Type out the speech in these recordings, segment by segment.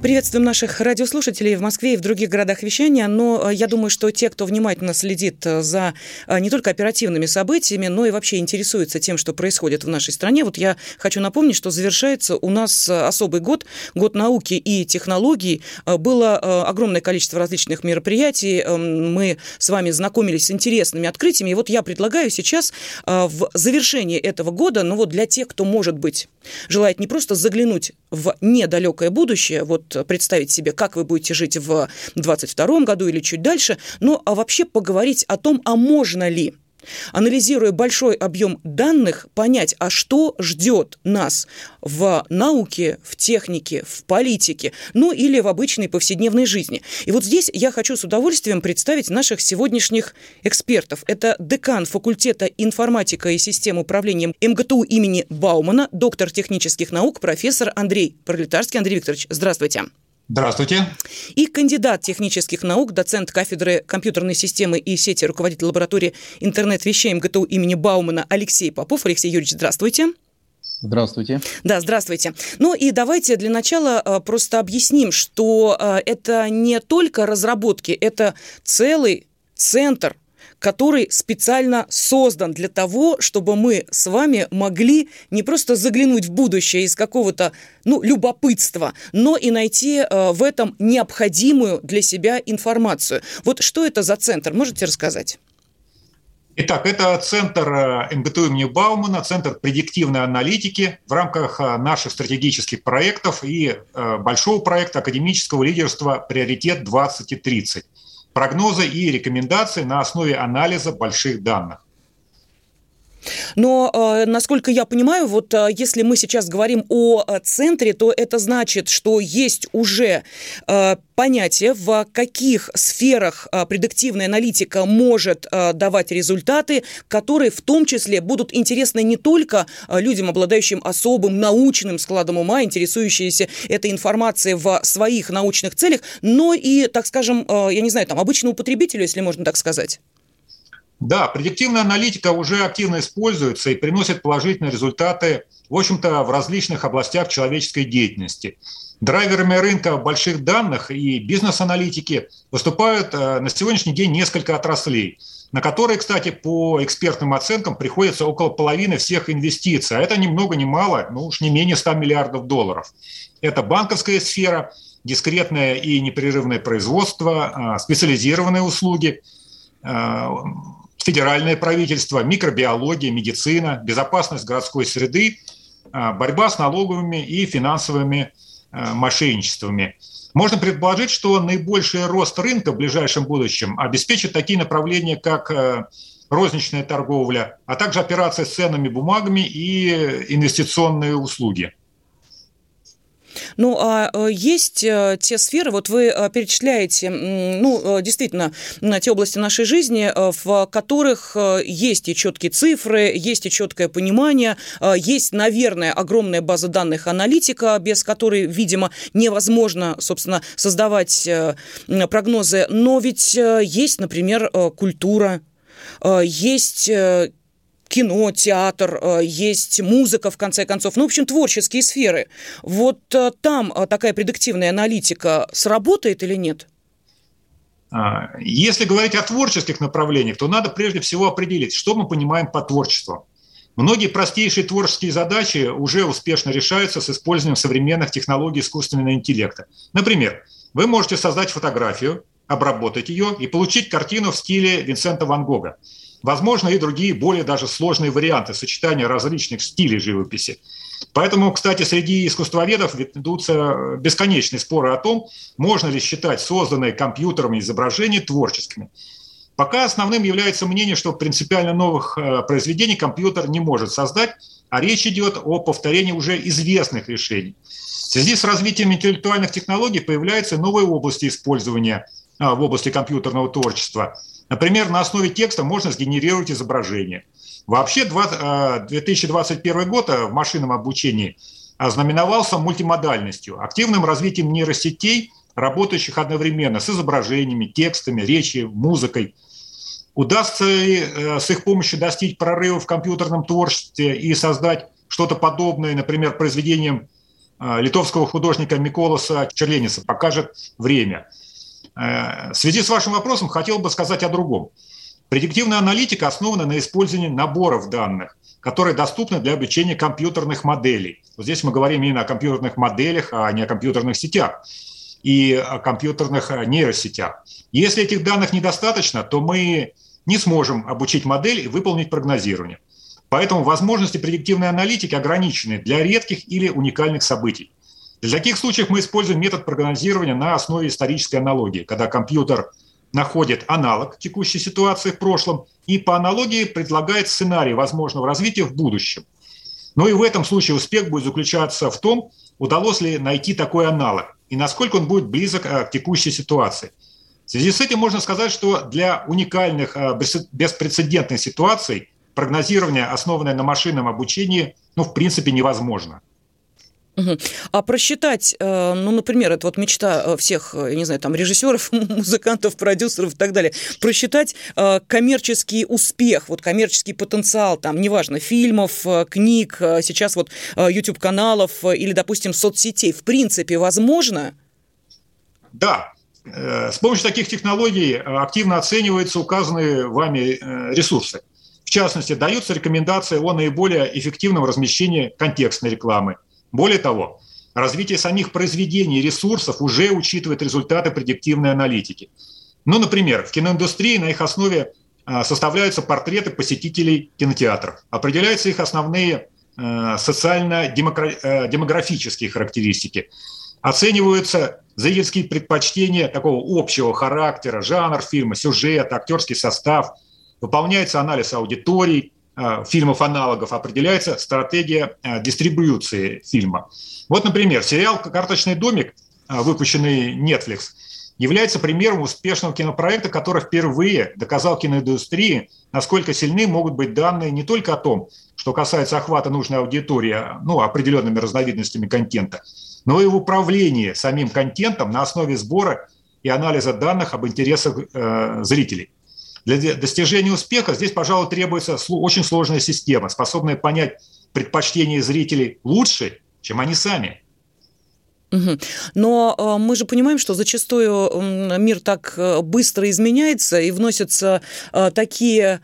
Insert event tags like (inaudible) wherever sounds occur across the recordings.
Приветствуем наших радиослушателей в Москве и в других городах вещания, но э, я думаю, что те, кто внимательно следит э, за э, не только оперативными событиями, но и вообще интересуется тем, что происходит в нашей стране, вот я хочу напомнить, что завершается у нас особый год, год науки и технологий. Было огромное количество различных мероприятий, мы с вами знакомились с интересными открытиями, и вот я предлагаю сейчас в завершении этого года, ну вот для тех, кто, может быть, желает не просто заглянуть в недалекое будущее, вот представить себе, как вы будете жить в 2022 году или чуть дальше, но а вообще поговорить о том, а можно ли анализируя большой объем данных, понять, а что ждет нас в науке, в технике, в политике, ну или в обычной повседневной жизни. И вот здесь я хочу с удовольствием представить наших сегодняшних экспертов. Это декан факультета информатика и систем управления МГТУ имени Баумана, доктор технических наук, профессор Андрей Пролетарский. Андрей Викторович, здравствуйте. Здравствуйте. И кандидат технических наук, доцент кафедры компьютерной системы и сети, руководитель лаборатории интернет-вещей МГТУ имени Баумана Алексей Попов. Алексей Юрьевич, здравствуйте. Здравствуйте. Да, здравствуйте. Ну и давайте для начала э, просто объясним, что э, это не только разработки, это целый центр который специально создан для того, чтобы мы с вами могли не просто заглянуть в будущее из какого-то ну, любопытства, но и найти э, в этом необходимую для себя информацию. Вот что это за центр? Можете рассказать? Итак, это центр э, МГТУ имени Баумана, центр предиктивной аналитики в рамках э, наших стратегических проектов и э, большого проекта академического лидерства «Приоритет 2030» прогнозы и рекомендации на основе анализа больших данных. Но, э, насколько я понимаю, вот э, если мы сейчас говорим о э, центре, то это значит, что есть уже понятие, в каких сферах предиктивная аналитика может давать результаты, которые в том числе будут интересны не только людям, обладающим особым научным складом ума, интересующимися этой информацией в своих научных целях, но и, так скажем, я не знаю, там, обычному потребителю, если можно так сказать. Да, предиктивная аналитика уже активно используется и приносит положительные результаты, в общем-то, в различных областях человеческой деятельности. Драйверами рынка больших данных и бизнес-аналитики выступают э, на сегодняшний день несколько отраслей, на которые, кстати, по экспертным оценкам приходится около половины всех инвестиций. А это ни много ни мало, ну уж не менее 100 миллиардов долларов. Это банковская сфера, дискретное и непрерывное производство, э, специализированные услуги, э, федеральное правительство, микробиология, медицина, безопасность городской среды, а, борьба с налоговыми и финансовыми а, мошенничествами. Можно предположить, что наибольший рост рынка в ближайшем будущем обеспечит такие направления, как а, розничная торговля, а также операции с ценными бумагами и инвестиционные услуги. Ну, а э, есть э, те сферы, вот вы э, перечисляете, ну, действительно, те области нашей жизни, в которых есть и четкие цифры, есть и четкое понимание, есть, наверное, огромная база данных аналитика, без которой, видимо, невозможно, собственно, создавать прогнозы. Но ведь есть, например, культура, есть кино, театр, э, есть музыка, в конце концов, ну, в общем, творческие сферы. Вот э, там э, такая предиктивная аналитика сработает или нет? А, если говорить о творческих направлениях, то надо прежде всего определить, что мы понимаем по творчеству. Многие простейшие творческие задачи уже успешно решаются с использованием современных технологий искусственного интеллекта. Например, вы можете создать фотографию, обработать ее и получить картину в стиле Винсента Ван Гога. Возможно, и другие более даже сложные варианты сочетания различных стилей живописи. Поэтому, кстати, среди искусствоведов ведутся бесконечные споры о том, можно ли считать созданные компьютером изображения творческими. Пока основным является мнение, что принципиально новых э, произведений компьютер не может создать, а речь идет о повторении уже известных решений. В связи с развитием интеллектуальных технологий появляются новые области использования в области компьютерного творчества – Например, на основе текста можно сгенерировать изображение. Вообще 2021 э, год э, в машинном обучении ознаменовался мультимодальностью, активным развитием нейросетей, работающих одновременно с изображениями, текстами, речью, музыкой. Удастся ли э, с их помощью достичь прорыва в компьютерном творчестве и создать что-то подобное, например, произведением литовского художника Миколаса Черленица, покажет время. Э, в связи с вашим вопросом хотел бы сказать о другом. Предиктивная аналитика основана на использовании наборов данных, которые доступны для обучения компьютерных моделей. Вот здесь мы говорим именно о компьютерных моделях, а не о компьютерных сетях и о компьютерных нейросетях. Если этих данных недостаточно, то мы не сможем обучить модель и выполнить прогнозирование. Поэтому возможности предиктивной аналитики ограничены для редких или уникальных событий. Для таких случаев мы используем метод прогнозирования на основе исторической аналогии, когда компьютер находит аналог текущей ситуации в прошлом и по аналогии предлагает сценарий возможного развития в будущем. Но и в этом случае успех будет заключаться в том, удалось ли найти такой аналог и насколько он будет близок э, к текущей ситуации. В связи с этим можно сказать, что для уникальных э, беспрецедентных ситуаций прогнозирование, основанное на машинном обучении, ну, в принципе, невозможно. А просчитать, э, ну, например, это вот мечта э, всех, э, не знаю, там, режиссеров, (laughs) музыкантов, продюсеров и так далее, просчитать коммерческий успех, вот коммерческий потенциал, там, неважно, фильмов, книг, сейчас вот YouTube-каналов или, допустим, соцсетей, в принципе, возможно? Да, с помощью таких технологий активно оцениваются указанные вами ресурсы. В частности, даются рекомендации о наиболее эффективном размещении контекстной рекламы. Более того, развитие самих произведений и ресурсов уже учитывает результаты предиктивной аналитики. Ну, например, в киноиндустрии на их основе а, составляются портреты посетителей кинотеатров, определяются их основные а, социально-демографические характеристики, оцениваются зрительские предпочтения такого общего характера, жанр фильма, сюжет, актерский состав – выполняется анализ аудиторий, э, фильмов-аналогов, определяется стратегия э, дистрибуции фильма. Вот, например, сериал «Карточный домик», э, выпущенный Netflix, является примером успешного кинопроекта, который впервые доказал киноиндустрии, насколько сильны могут быть данные не только о том, что касается охвата нужной аудитории ну, определенными разновидностями контента, но и в управлении самим контентом на основе сбора и анализа данных об интересах э, зрителей. Для достижения успеха здесь, пожалуй, требуется очень сложная система, способная понять предпочтения зрителей лучше, чем они сами. Но э, мы же понимаем, что зачастую мир так э, быстро изменяется и вносятся э, такие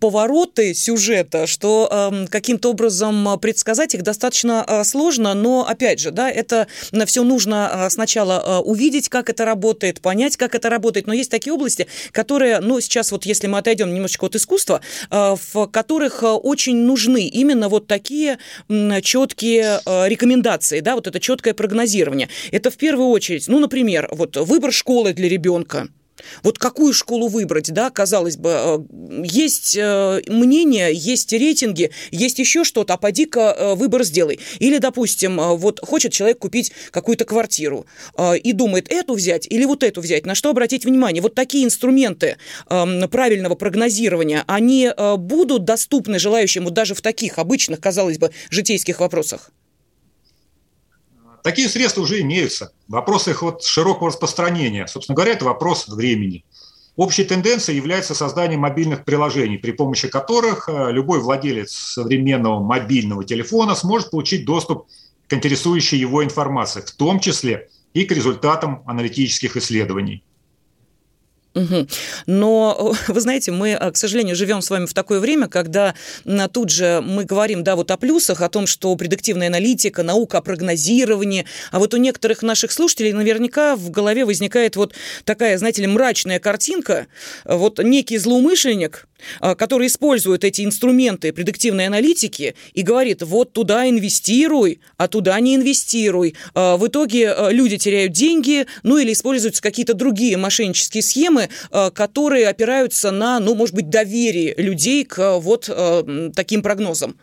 повороты сюжета, что эм, каким-то образом предсказать их достаточно сложно, но опять же, да, это все нужно сначала увидеть, как это работает, понять, как это работает. Но есть такие области, которые, ну, сейчас вот если мы отойдем немножечко от искусства, в которых очень нужны именно вот такие четкие рекомендации, да, вот это четкое прогнозирование финансирования. Это в первую очередь, ну, например, вот выбор школы для ребенка. Вот какую школу выбрать, да, казалось бы, э, есть э, мнение, есть рейтинги, есть еще что-то, а поди-ка э, выбор сделай. Или, допустим, вот хочет человек купить какую-то квартиру и думает, эту взять или вот эту взять, на что обратить внимание. Вот такие инструменты эм, правильного прогнозирования, они будут доступны желающим вот даже в таких обычных, казалось бы, житейских вопросах? Такие средства уже имеются. Вопрос их вот широкого распространения. Собственно говоря, это вопрос времени. Общей тенденцией является создание мобильных приложений, при помощи которых э, любой владелец современного мобильного телефона сможет получить доступ к интересующей его информации, в том числе и к результатам аналитических исследований. Угу. Но, (laughs) вы знаете, мы, э, к сожалению, живем с вами в такое время, когда тут же мы говорим, да, вот о плюсах, о том, что предиктивная аналитика, наука о прогнозировании, а вот у некоторых наших слушателей наверняка в голове возникает вот такая, знаете ли, мрачная картинка, вот некий злоумышленник, а, который использует эти инструменты предиктивной аналитики и говорит, вот туда инвестируй, а туда не инвестируй. А, в итоге а, люди теряют деньги, ну или используются какие-то другие мошеннические схемы, которые опираются на, ну, может быть, доверие людей к вот таким прогнозам.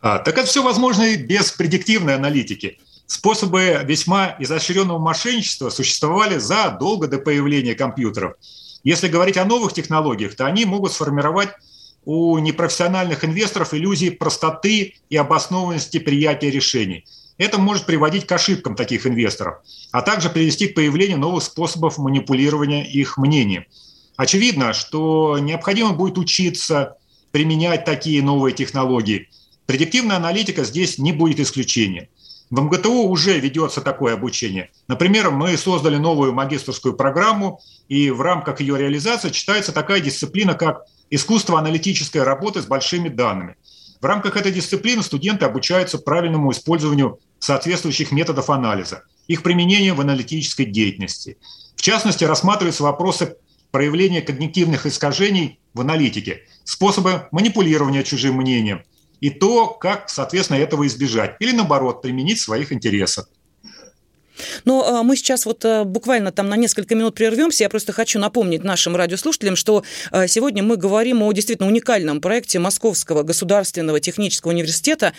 А, так это все возможно и без предиктивной аналитики. Способы весьма изощренного мошенничества существовали задолго до появления компьютеров – если говорить о новых технологиях, то они могут сформировать у непрофессиональных инвесторов иллюзии простоты и обоснованности приятия решений. это может приводить к ошибкам таких инвесторов, а также привести к появлению новых способов манипулирования их мнением. Очевидно, что необходимо будет учиться применять такие новые технологии. Предиктивная аналитика здесь не будет исключением. В МГТУ уже ведется такое обучение. Например, мы создали новую магистрскую программу, и в рамках ее реализации читается такая дисциплина, как искусство аналитической работы с большими данными. В рамках этой дисциплины студенты обучаются правильному использованию соответствующих методов анализа, их применению в аналитической деятельности. В частности, рассматриваются вопросы проявления когнитивных искажений в аналитике, способы манипулирования чужим мнением – и то, как, соответственно, этого избежать. Или, наоборот, применить в своих интересах. Но а, мы сейчас вот а, буквально там на несколько минут прервемся. Я просто хочу напомнить нашим радиослушателям, что а, сегодня мы говорим о действительно уникальном проекте Московского государственного технического университета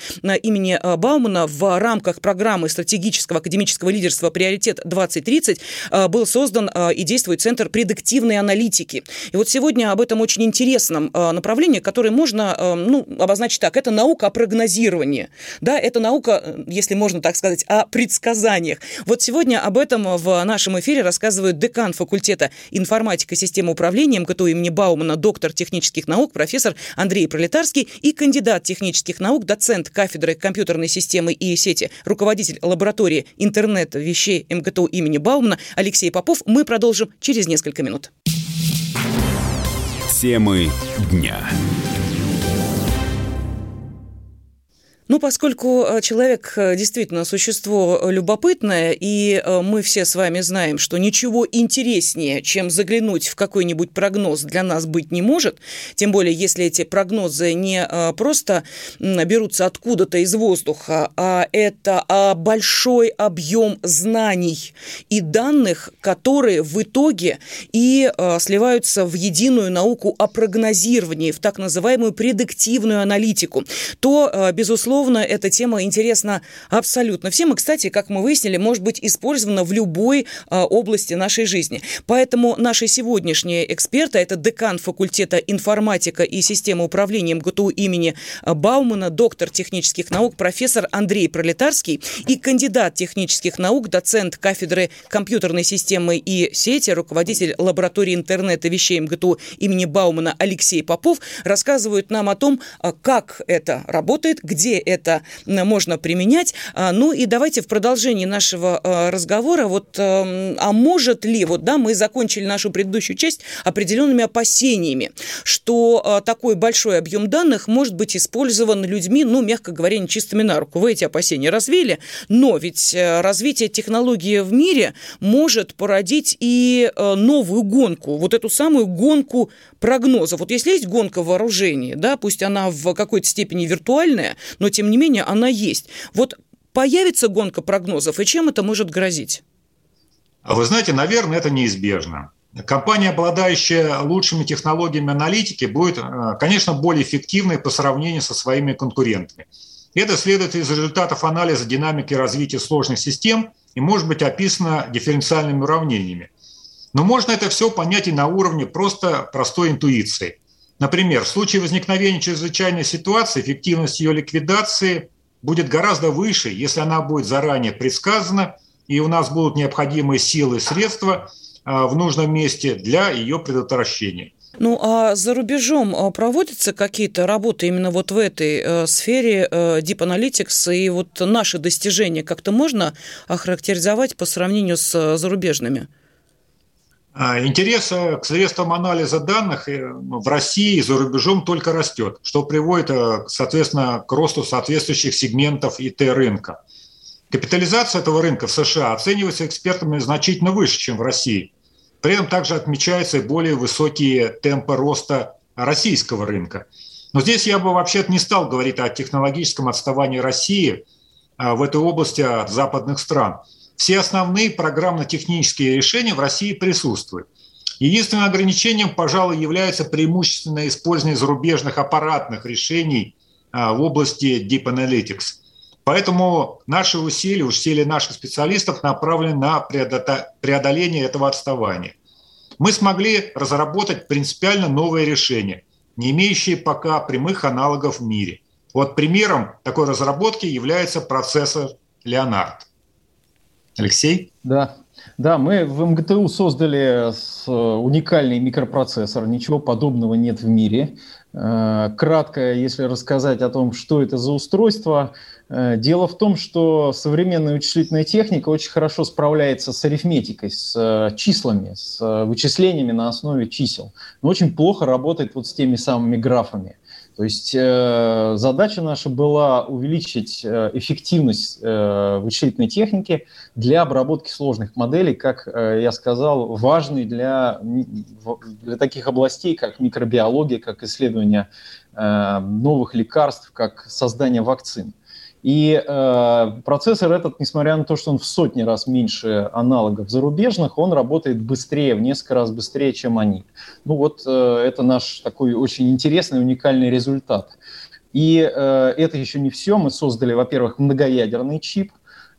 имени Баумана в рамках программы стратегического академического лидерства «Приоритет 2030» был создан и действует Центр предиктивной аналитики. И вот сегодня об этом очень интересном направлении, которое можно ну, обозначить так. Это наука о прогнозировании. Да, это наука, если можно так сказать, о предсказаниях. Вот сегодня об этом в нашем эфире рассказывает декан факультета информатика и системы управления МКТУ имени Баумана, доктор технических наук, профессор Андрей Пролетарский и кандидат технических наук, доцент кафедры компьютерной системы и сети, руководитель лаборатории интернета вещей МГТУ имени Баумана Алексей Попов. Мы продолжим через несколько минут. Темы дня. Ну, поскольку э, человек э, действительно существо э, любопытное, и мы все с вами знаем, что ничего интереснее, чем заглянуть в какой-нибудь прогноз для нас быть не может, тем более если эти прогнозы не просто берутся откуда-то из воздуха, а это а, большой объем знаний и данных, которые в итоге и сливаются в единую науку о прогнозировании, в так называемую предиктивную аналитику, то, безусловно, безусловно, эта тема интересна абсолютно всем. И, кстати, как мы выяснили, может быть использована в любой а, области нашей жизни. Поэтому наши сегодняшние эксперты, это декан факультета информатика и системы управления МГТУ имени а, Баумана, доктор технических наук, профессор Андрей Пролетарский и кандидат технических наук, доцент кафедры компьютерной системы и сети, руководитель лаборатории интернета вещей МГТУ имени Баумана Алексей Попов рассказывают нам о том, а, как это работает, где это можно применять. А, ну и давайте в продолжении нашего а, разговора, вот, а может ли, вот, да, мы закончили нашу предыдущую часть определенными опасениями, что такой большой объем данных может быть использован людьми, ну, мягко говоря, нечистыми на руку. Вы эти опасения развили, но ведь э, развитие технологии в мире может породить и э, новую гонку, вот эту самую гонку прогнозов. Вот если есть гонка вооружений, да, пусть она в какой-то степени виртуальная, но тем не менее она есть. Вот появится гонка прогнозов, и чем это может грозить? А вы знаете, наверное, это неизбежно. Компания, обладающая лучшими технологиями аналитики, будет, э, конечно, более эффективной по сравнению со своими конкурентами. Это следует из результатов анализа динамики развития сложных систем и может быть описано дифференциальными уравнениями. Но можно это все понять и на уровне просто простой интуиции – Например, в случае возникновения чрезвычайной ситуации эффективность ее ликвидации будет гораздо выше, если она будет заранее предсказана, и у нас будут необходимые силы и средства а, в нужном месте для ее предотвращения. Ну, а за рубежом а, проводятся какие-то работы именно вот в этой э, сфере э, Deep Analytics, и вот наши достижения как-то можно охарактеризовать по сравнению с э, зарубежными? А, интерес к средствам анализа данных э, в России и за рубежом только растет, что приводит, э, соответственно, к росту соответствующих сегментов ИТ-рынка. Капитализация этого рынка в США оценивается экспертами значительно выше, чем в России. При этом также отмечаются и более высокие темпы роста российского рынка. Но здесь я бы вообще не стал говорить о технологическом отставании России а, в этой области от западных стран – все основные программно-технические решения в России присутствуют. Единственным ограничением, пожалуй, является преимущественное использование зарубежных аппаратных решений а, в области Deep Analytics. Поэтому наши усилия, усилия наших специалистов направлены на преодоление этого отставания. Мы смогли разработать принципиально новые решения, не имеющие пока прямых аналогов в мире. Вот примером такой разработки является процессор Леонард. Алексей? Да, да, мы в МГТУ создали уникальный микропроцессор. Ничего подобного нет в мире. Э, кратко, если рассказать о том, что это за устройство, э, дело в том, что современная вычислительная техника очень хорошо справляется с арифметикой, с э, числами, с вычислениями на основе чисел, но очень плохо работает вот с теми самыми графами. То есть э, задача наша была увеличить э, эффективность э, вычислительной техники для обработки сложных моделей, как э, я сказал, важный для, для таких областей, как микробиология, как исследование э, новых лекарств, как создание вакцин. И э, процессор этот, несмотря на то, что он в сотни раз меньше аналогов зарубежных, он работает быстрее, в несколько раз быстрее, чем они. Ну вот э, это наш такой очень интересный, уникальный результат. И э, это еще не все. Мы создали, во-первых, многоядерный чип.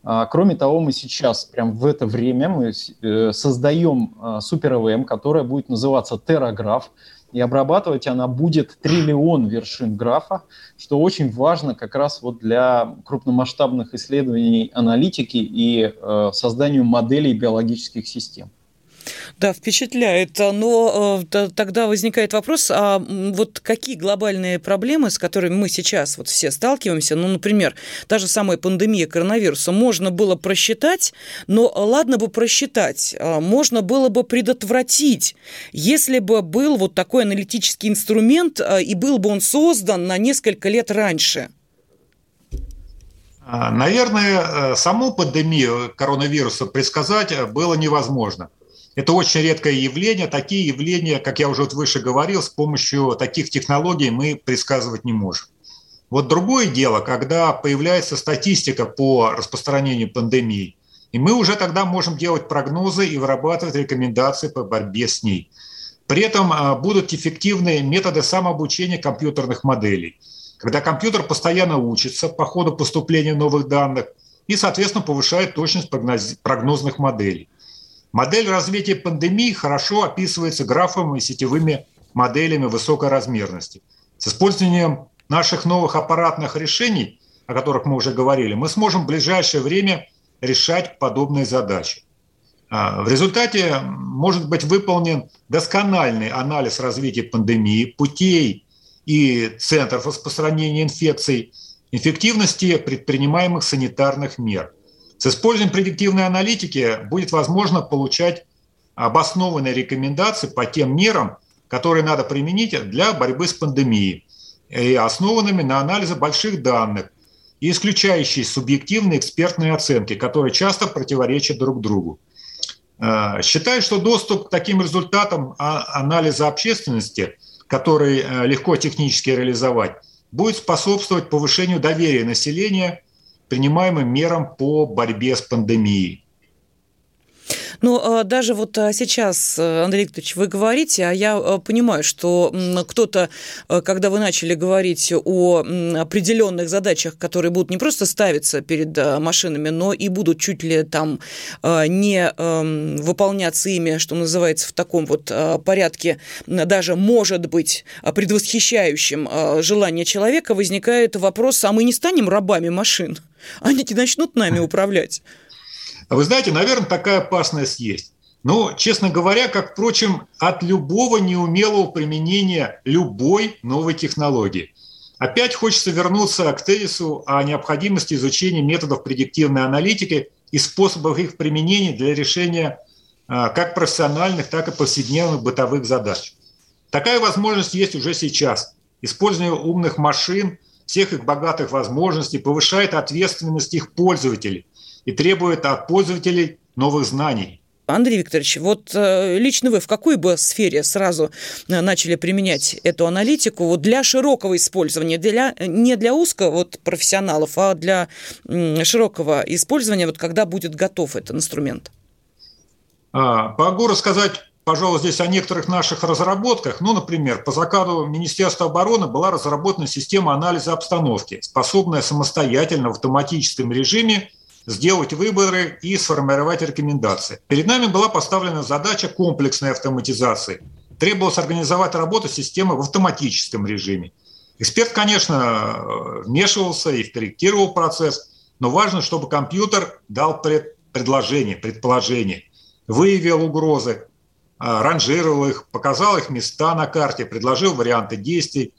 А, кроме того, мы сейчас, прям в это время, мы э, создаем э, супер ЭВМ, которая будет называться терраграф и обрабатывать она будет триллион вершин графа, что очень важно как раз вот для крупномасштабных исследований аналитики и э, созданию моделей биологических систем. Да, впечатляет. Но э, тогда возникает вопрос, а вот какие глобальные проблемы, с которыми мы сейчас вот все сталкиваемся, ну, например, та же самая пандемия коронавируса, можно было просчитать, но ладно бы просчитать, а можно было бы предотвратить, если бы был вот такой аналитический инструмент, а, и был бы он создан на несколько лет раньше. А, наверное, э, саму пандемию коронавируса предсказать было невозможно. Это очень редкое явление. Такие явления, как я уже вот выше говорил, с помощью таких технологий мы предсказывать не можем. Вот другое дело, когда появляется статистика по распространению пандемии, и мы уже тогда можем делать прогнозы и вырабатывать рекомендации по борьбе с ней. При этом а, будут эффективные методы самообучения компьютерных моделей, когда компьютер постоянно учится по ходу поступления новых данных и, соответственно, повышает точность прогнозных моделей. Модель развития пандемии хорошо описывается графами и сетевыми моделями высокой размерности. С использованием наших новых аппаратных решений, о которых мы уже говорили, мы сможем в ближайшее время решать подобные задачи. А, в результате может быть выполнен доскональный анализ развития пандемии, путей и центров распространения инфекций, эффективности предпринимаемых санитарных мер – с использованием предиктивной аналитики будет возможно получать обоснованные рекомендации по тем мерам, которые надо применить для борьбы с пандемией, и основанными на анализе больших данных, и исключающие субъективные экспертные оценки, которые часто противоречат друг другу. Э, считаю, что доступ к таким результатам а, анализа общественности, который э, легко технически реализовать, будет способствовать повышению доверия населения принимаемым мерам по борьбе с пандемией. Ну, а, даже вот а, сейчас, э, Андрей Викторович, вы говорите, а я э, понимаю, что кто-то, э, когда вы начали говорить о определенных задачах, которые будут не просто ставиться перед машинами, но и будут чуть ли там не эм, выполняться ими, что называется, в таком вот порядке, даже, может быть, предвосхищающим желание человека, возникает вопрос, а мы не станем рабами машин? Они не начнут нами управлять? А вы знаете, наверное, такая опасность есть. Но, честно говоря, как, впрочем, от любого неумелого применения любой новой технологии. Опять хочется вернуться к тезису о необходимости изучения методов предиктивной аналитики и способов их применения для решения а, как профессиональных, так и повседневных бытовых задач. Такая возможность есть уже сейчас. Использование умных машин, всех их богатых возможностей повышает ответственность их пользователей – и требует от пользователей новых знаний. Андрей Викторович, вот э, лично вы в какой бы сфере сразу э, начали применять эту аналитику вот для широкого использования, для, не для узкого вот, профессионалов, а для широкого использования, вот когда будет готов этот инструмент? А, могу рассказать, пожалуй, здесь о некоторых наших разработках. Ну, например, по заказу Министерства обороны была разработана система анализа обстановки, способная самостоятельно в автоматическом режиме сделать выборы и сформировать рекомендации. Перед нами была поставлена задача комплексной автоматизации. Требовалось организовать работу системы в автоматическом режиме. Эксперт, конечно, вмешивался и корректировал процесс, но важно, чтобы компьютер дал пред, предложение, предположение, выявил угрозы, а, ранжировал их, показал их места на карте, предложил варианты действий.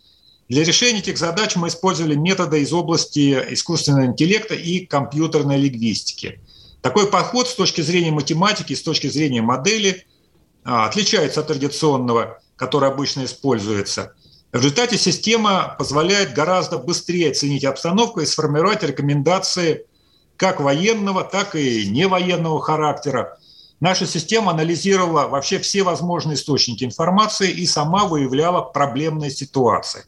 Для решения этих задач мы использовали методы из области искусственного интеллекта и компьютерной лингвистики. Такой подход с точки зрения математики, с точки зрения модели а, отличается от традиционного, который обычно используется. В результате система позволяет гораздо быстрее оценить обстановку и сформировать рекомендации как военного, так и невоенного характера. Наша система анализировала вообще все возможные источники информации и сама выявляла проблемные ситуации.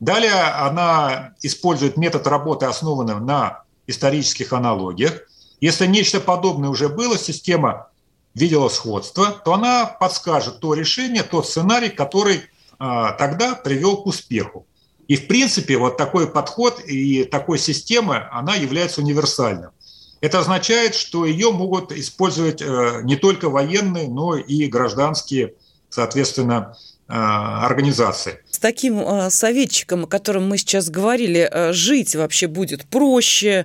Далее она использует метод работы, основанный на исторических аналогиях. Если нечто подобное уже было, система видела сходство, то она подскажет то решение, тот сценарий, который а, тогда привел к успеху. И, в принципе, вот такой подход и такой система, она является универсальным. Это означает, что ее могут использовать э, не только военные, но и гражданские, соответственно, э, организации. Таким э, советчиком, о котором мы сейчас говорили, жить вообще будет проще,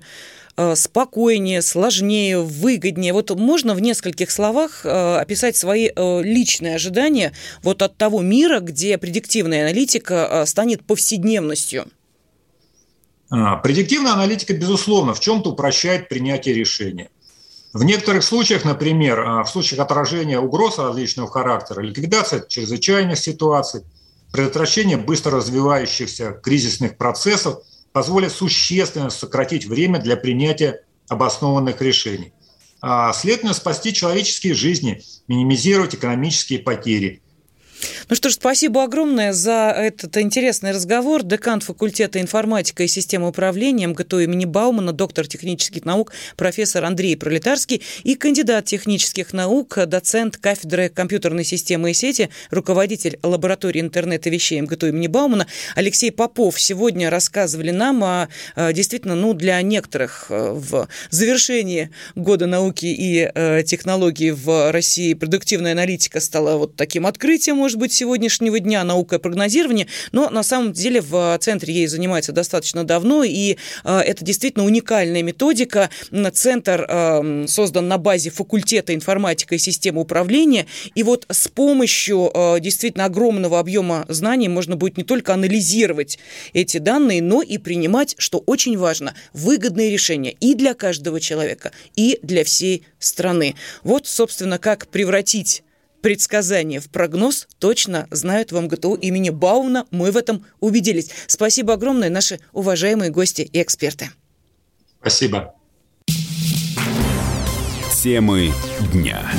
Э, спокойнее, сложнее, выгоднее. Вот можно в нескольких словах описать свои э, личные ожидания вот от того мира, где предиктивная аналитика станет повседневностью? А, предиктивная аналитика, безусловно, в чем-то упрощает принятие решения. В некоторых случаях, например, в случаях отражения угроз различного характера, ликвидация чрезвычайных ситуаций, предотвращение быстро развивающихся кризисных процессов – позволит существенно сократить время для принятия обоснованных решений. А, следовательно, спасти человеческие жизни, минимизировать экономические потери – ну что ж, спасибо огромное за этот интересный разговор. Декан факультета информатика и системы управления МГТУ имени Баумана, доктор технических наук, профессор Андрей Пролетарский и кандидат технических наук, доцент кафедры компьютерной системы и сети, руководитель лаборатории интернета вещей МГТУ имени Баумана Алексей Попов сегодня рассказывали нам о действительно, ну, для некоторых э, в завершении года науки и э, технологий в России продуктивная аналитика стала вот таким открытием, может быть, сегодняшнего дня наука и прогнозирование, но на самом деле в центре ей занимается достаточно давно, и э, это действительно уникальная методика. Центр э, создан на базе факультета информатика и системы управления, и вот с помощью э, действительно огромного объема знаний можно будет не только анализировать эти данные, но и принимать, что очень важно, выгодные решения и для каждого человека, и для всей страны. Вот, собственно, как превратить предсказания в прогноз точно знают в МГТУ имени Бауна. Мы в этом убедились. Спасибо огромное, наши уважаемые гости и эксперты. Спасибо. Темы дня.